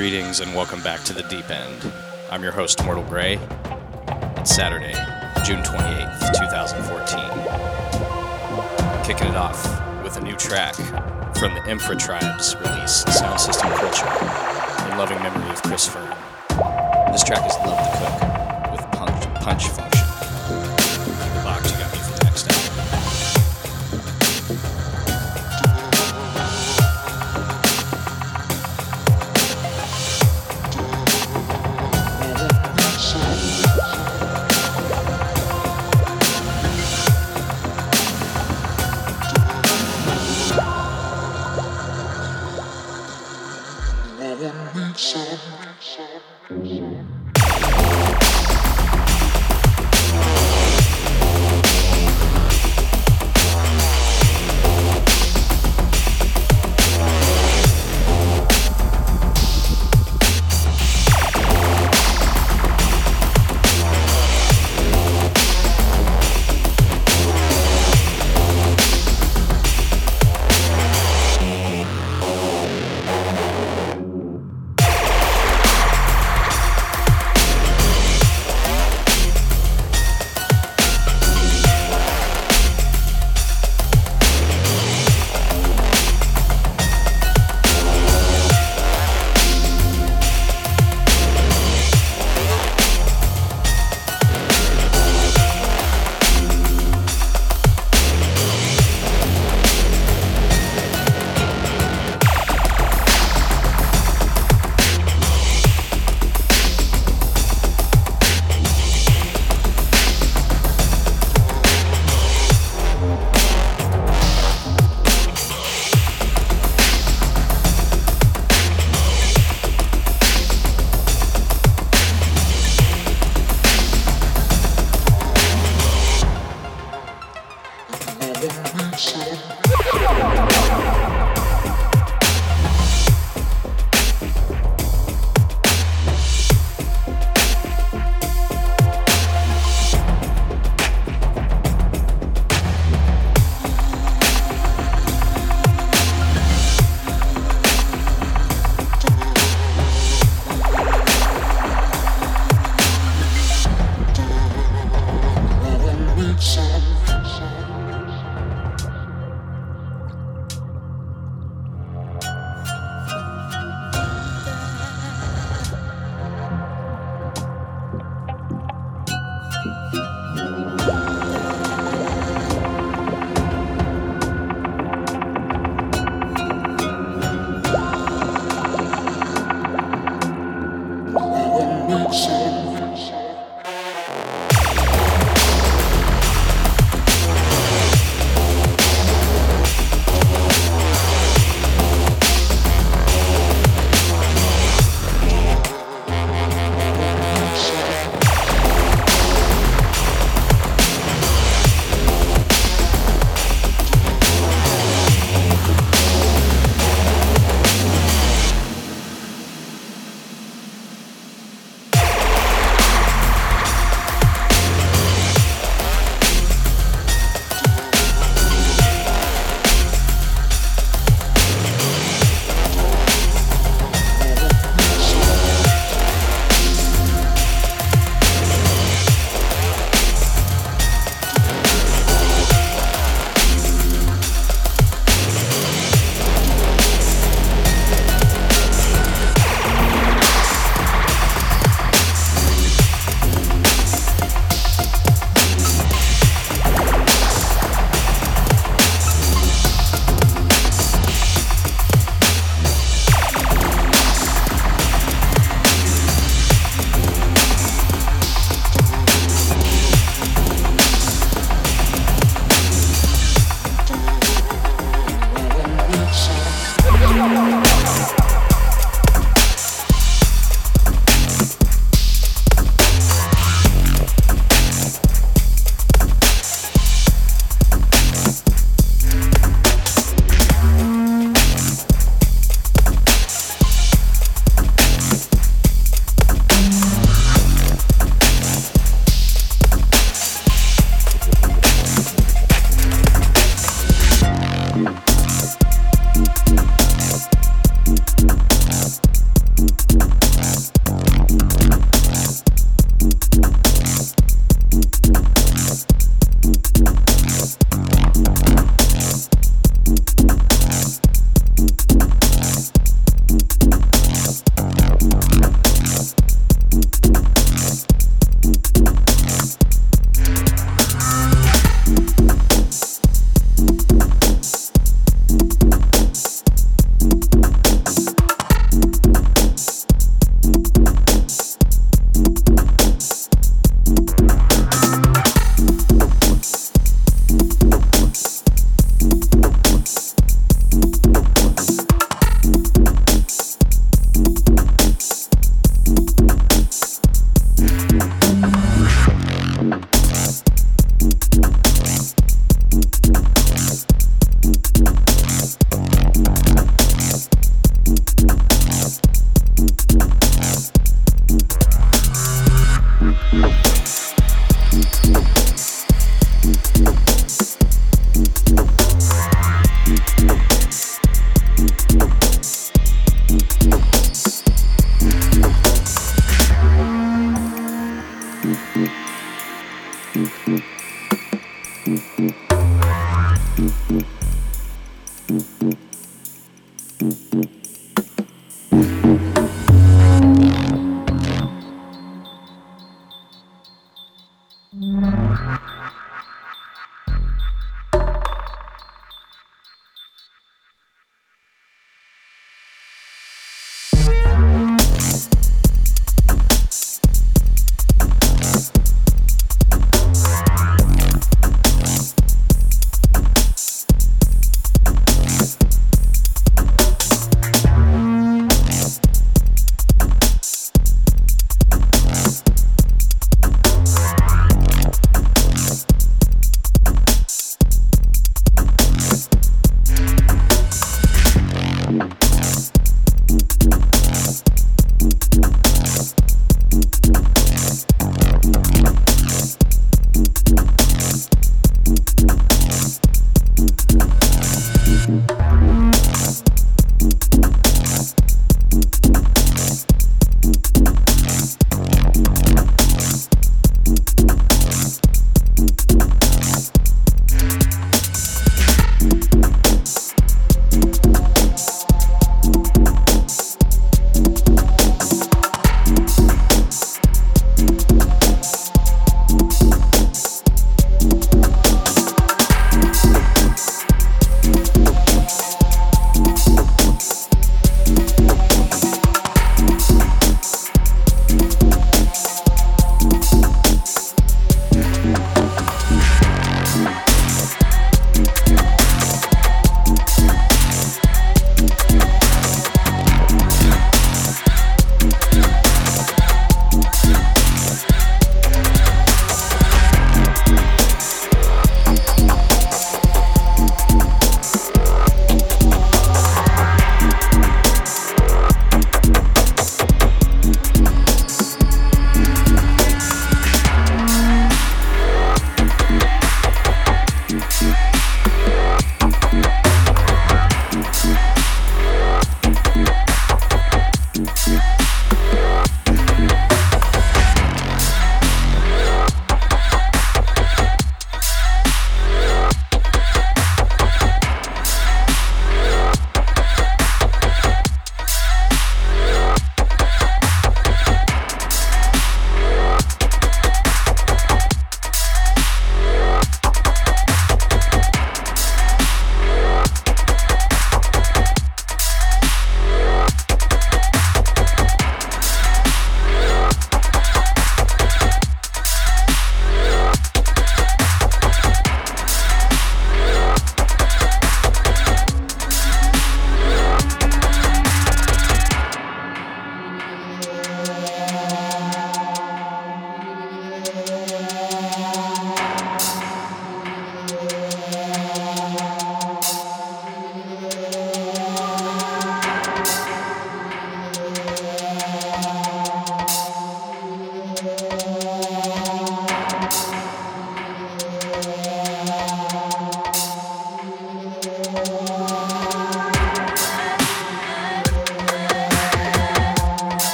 Greetings and welcome back to the Deep End. I'm your host, Mortal Grey. It's Saturday, June 28th, 2014. Kicking it off with a new track from the Infra Tribe's release, Sound System Culture, in loving memory of Chris Fern. This track is Love the Cook with Punch, punch.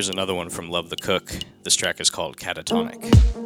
Here's another one from Love the Cook. This track is called Catatonic.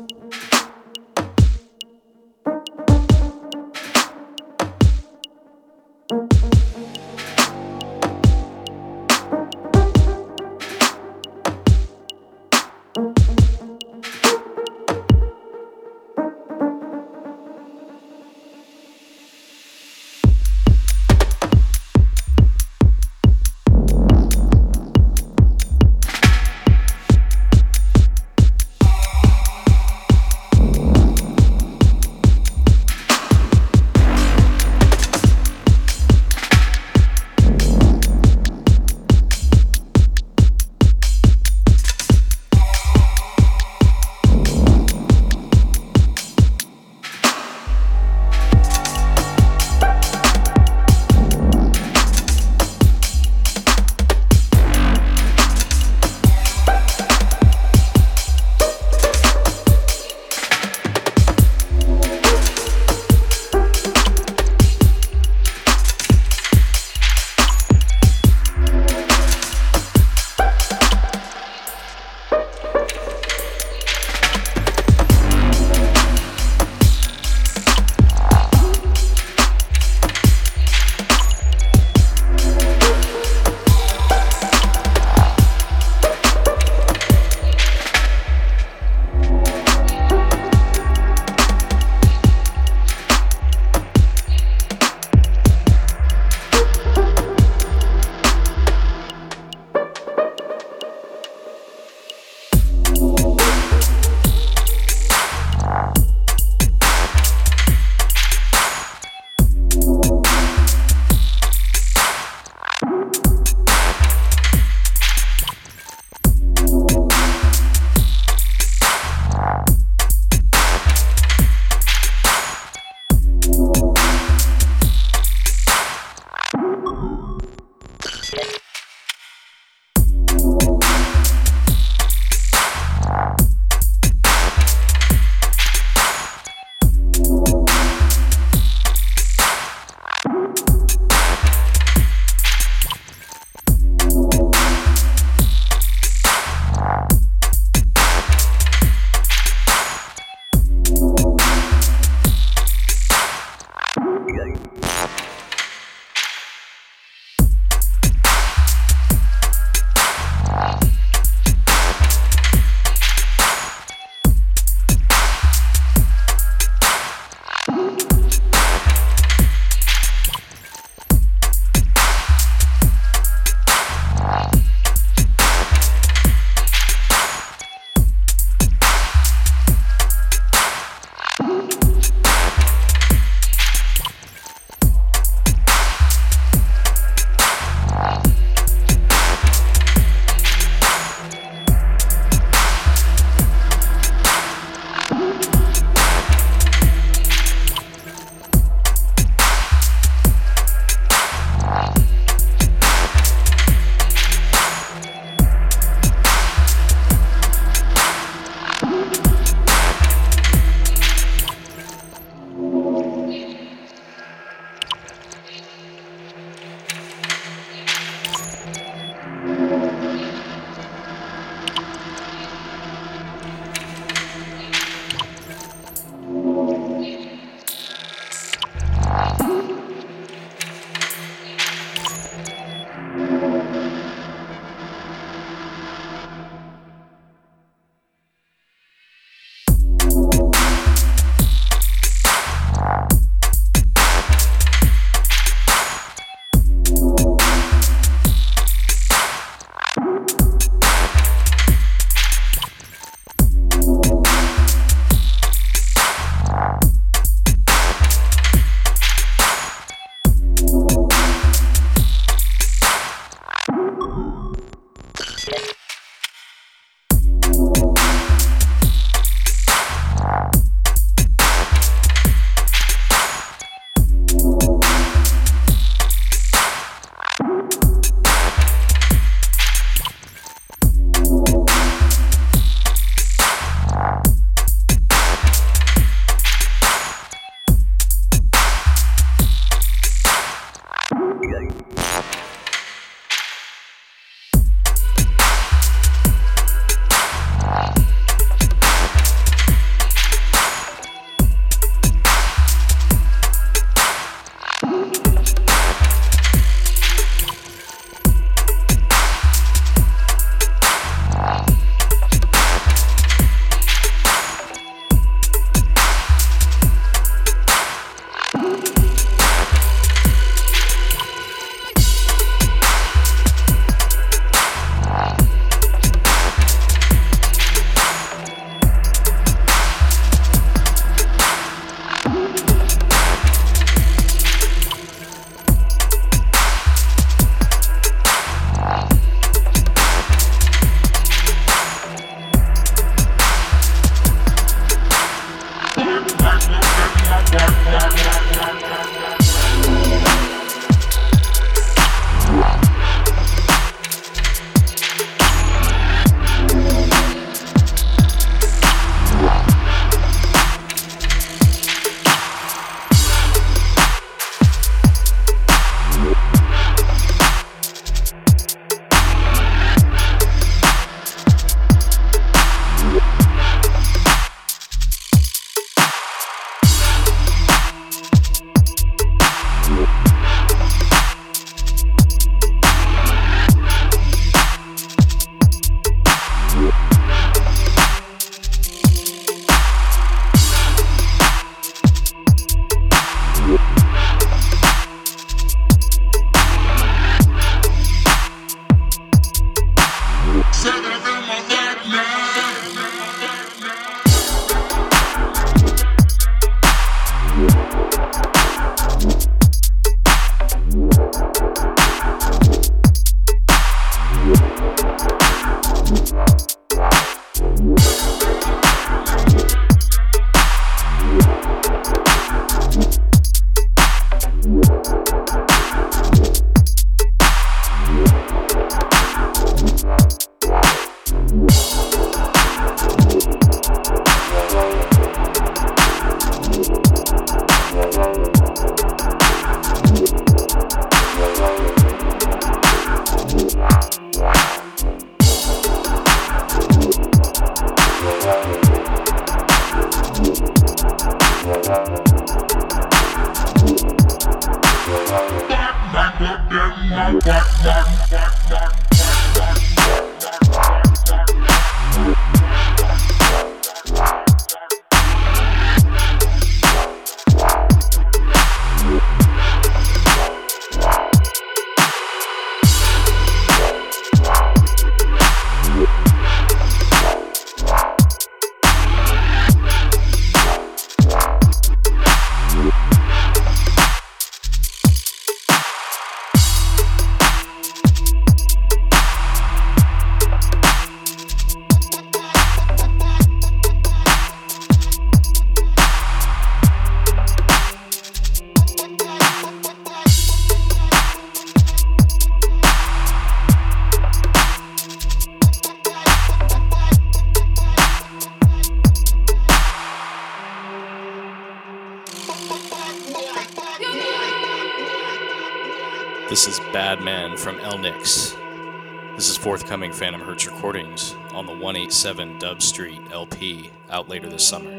Forthcoming Phantom Hertz recordings on the 187 Dub Street LP out later this summer.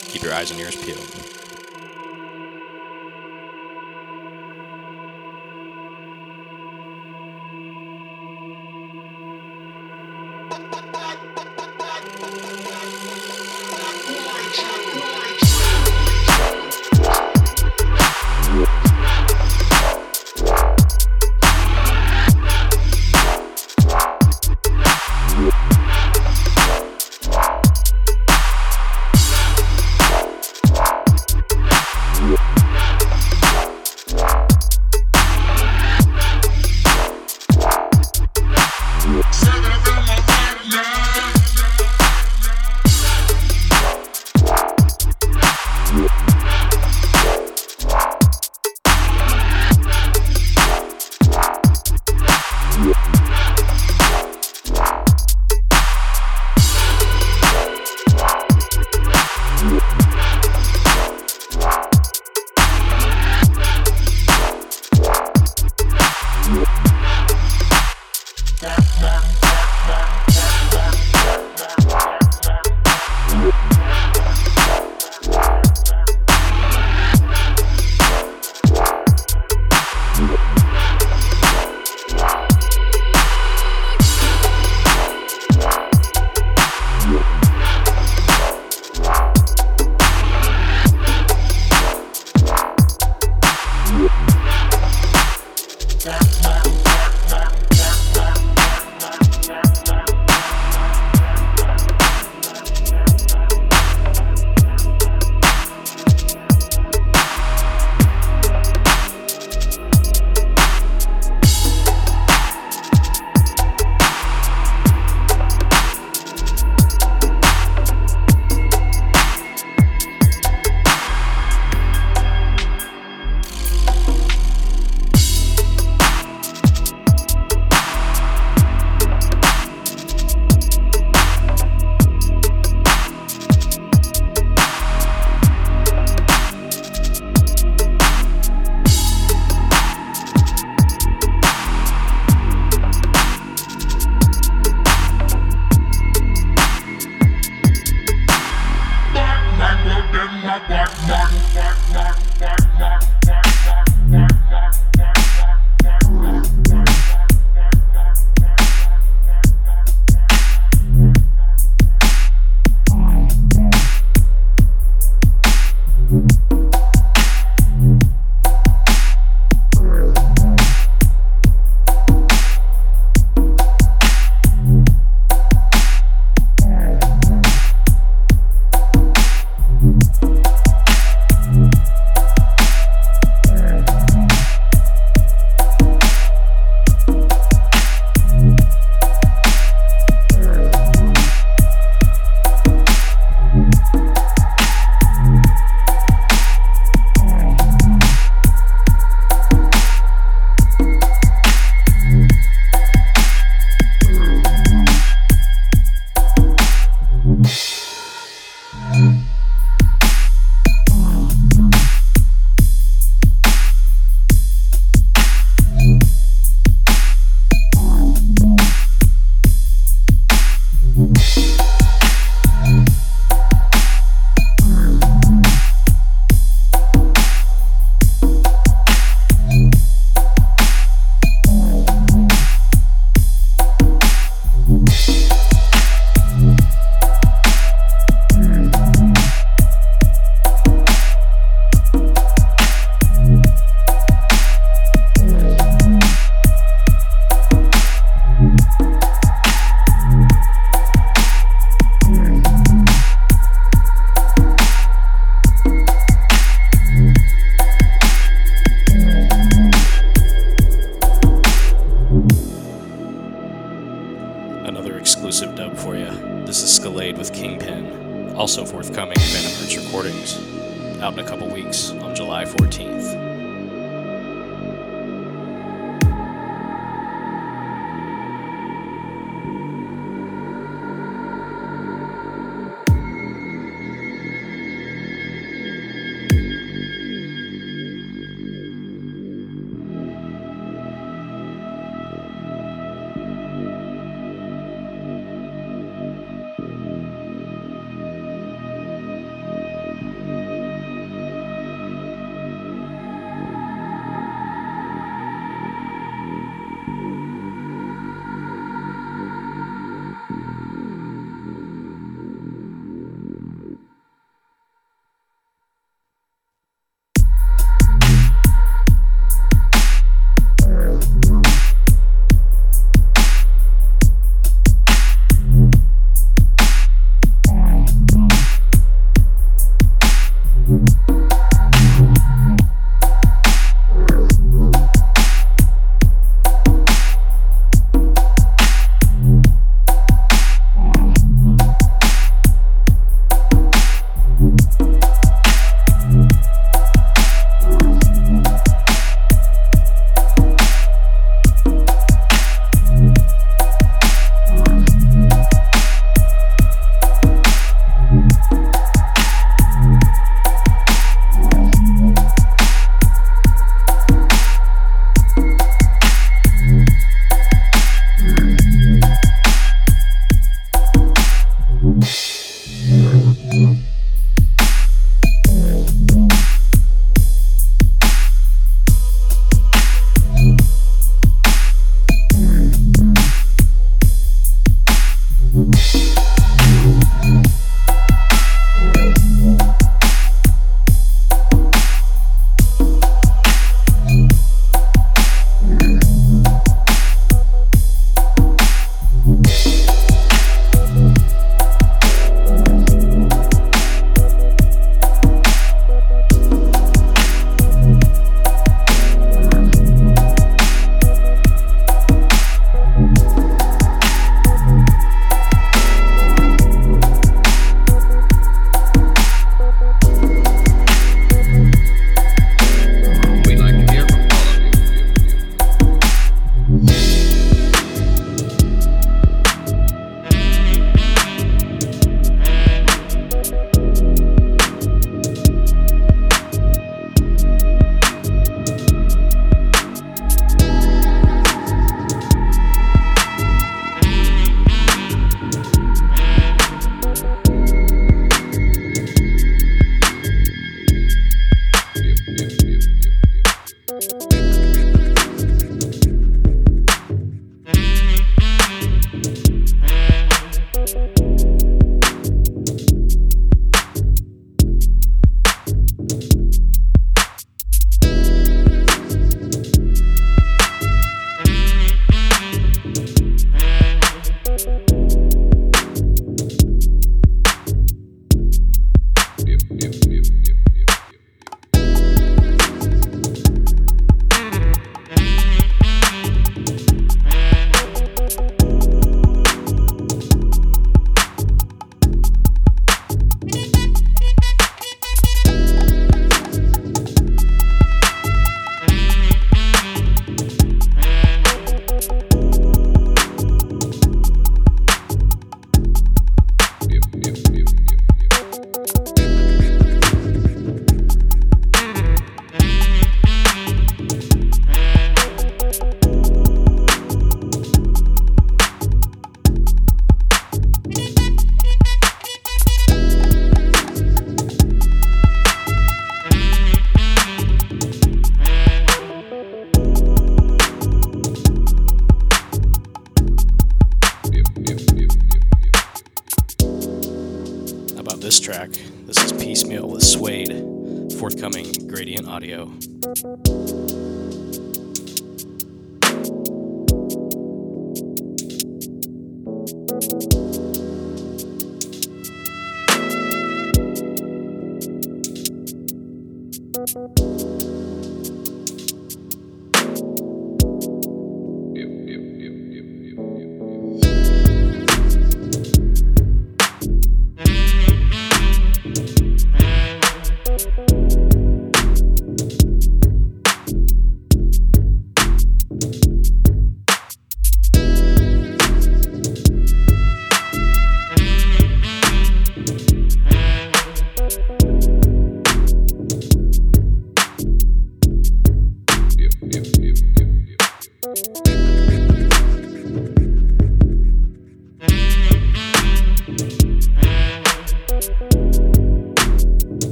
Keep your eyes and ears peeled.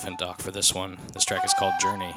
Elephant Dock for this one. This track is called Journey.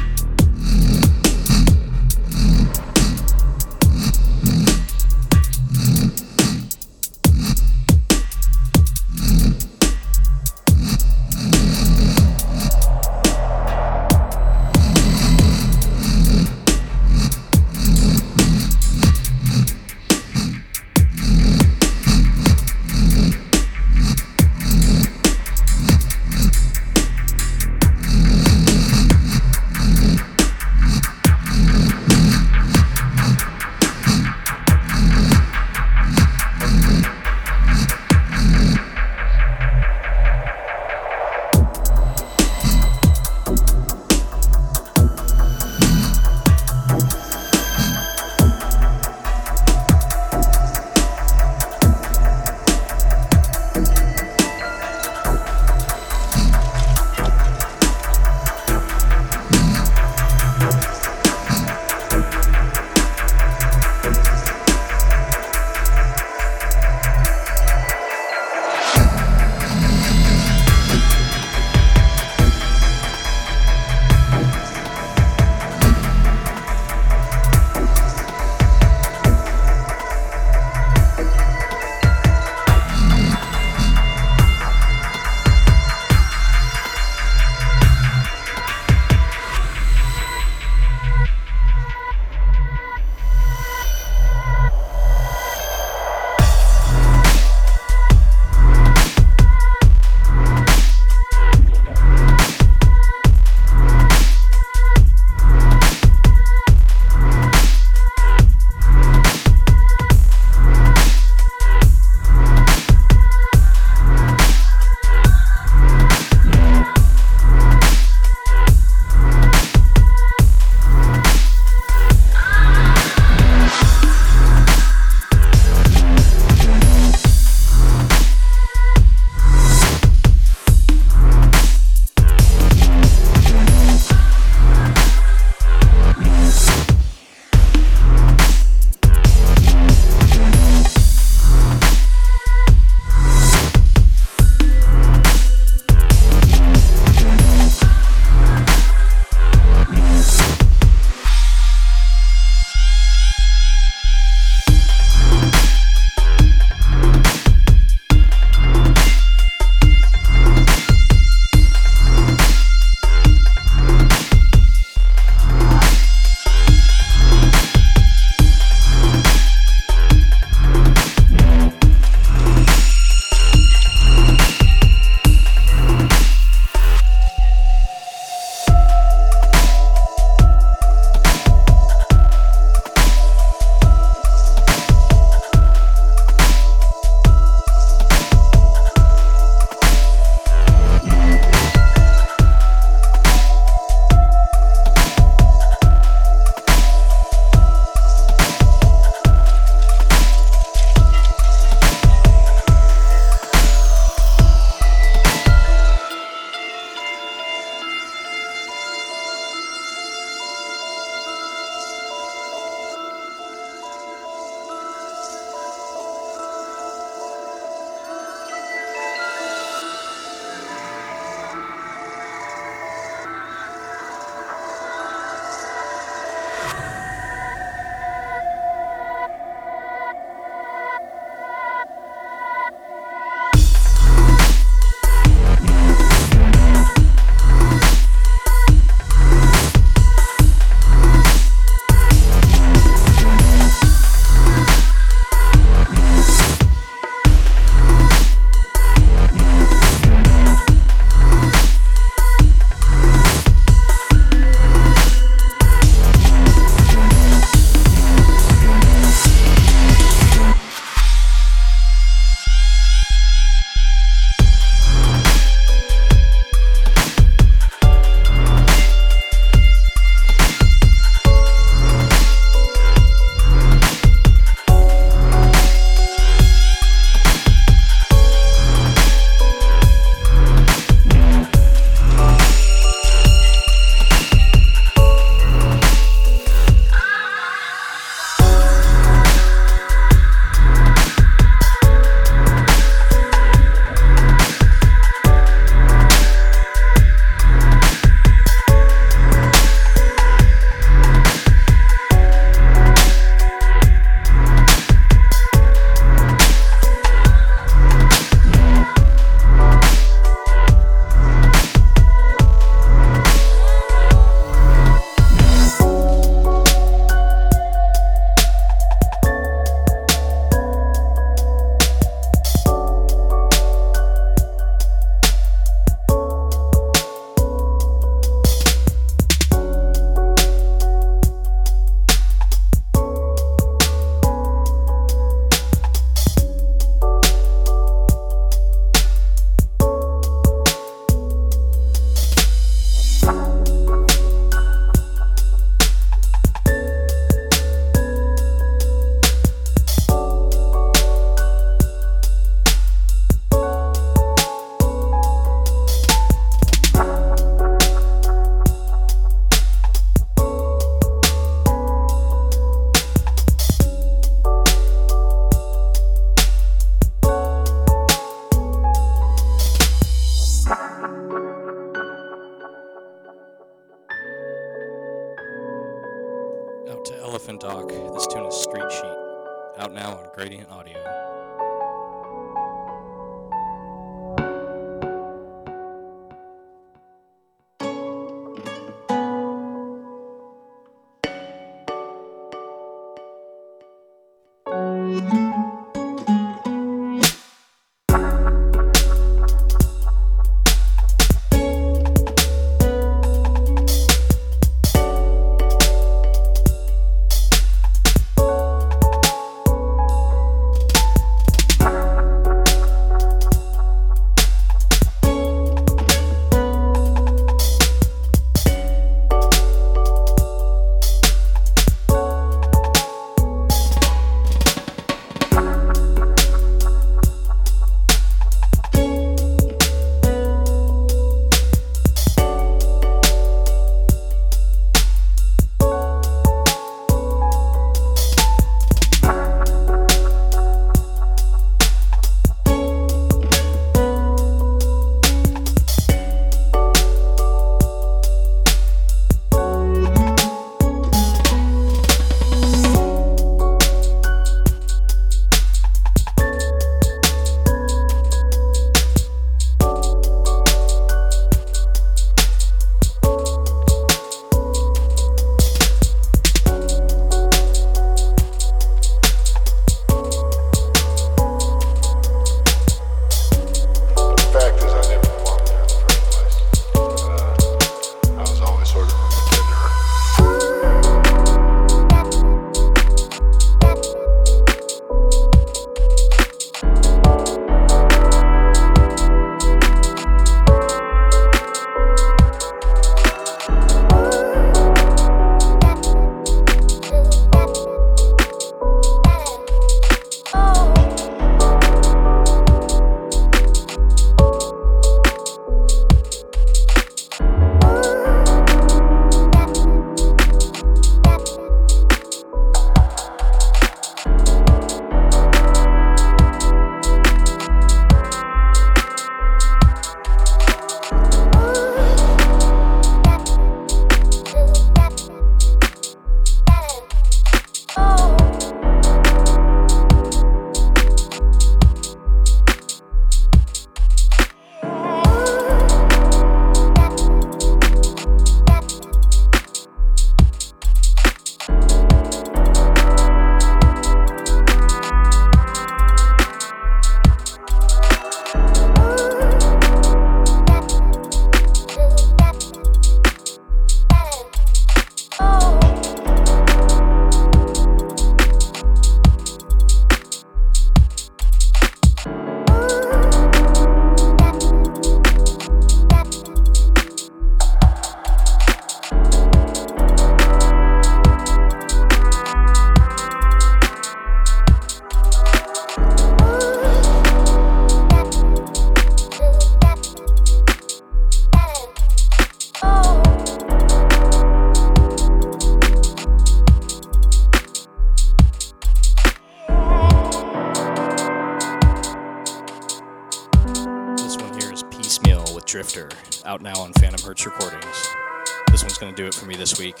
This week.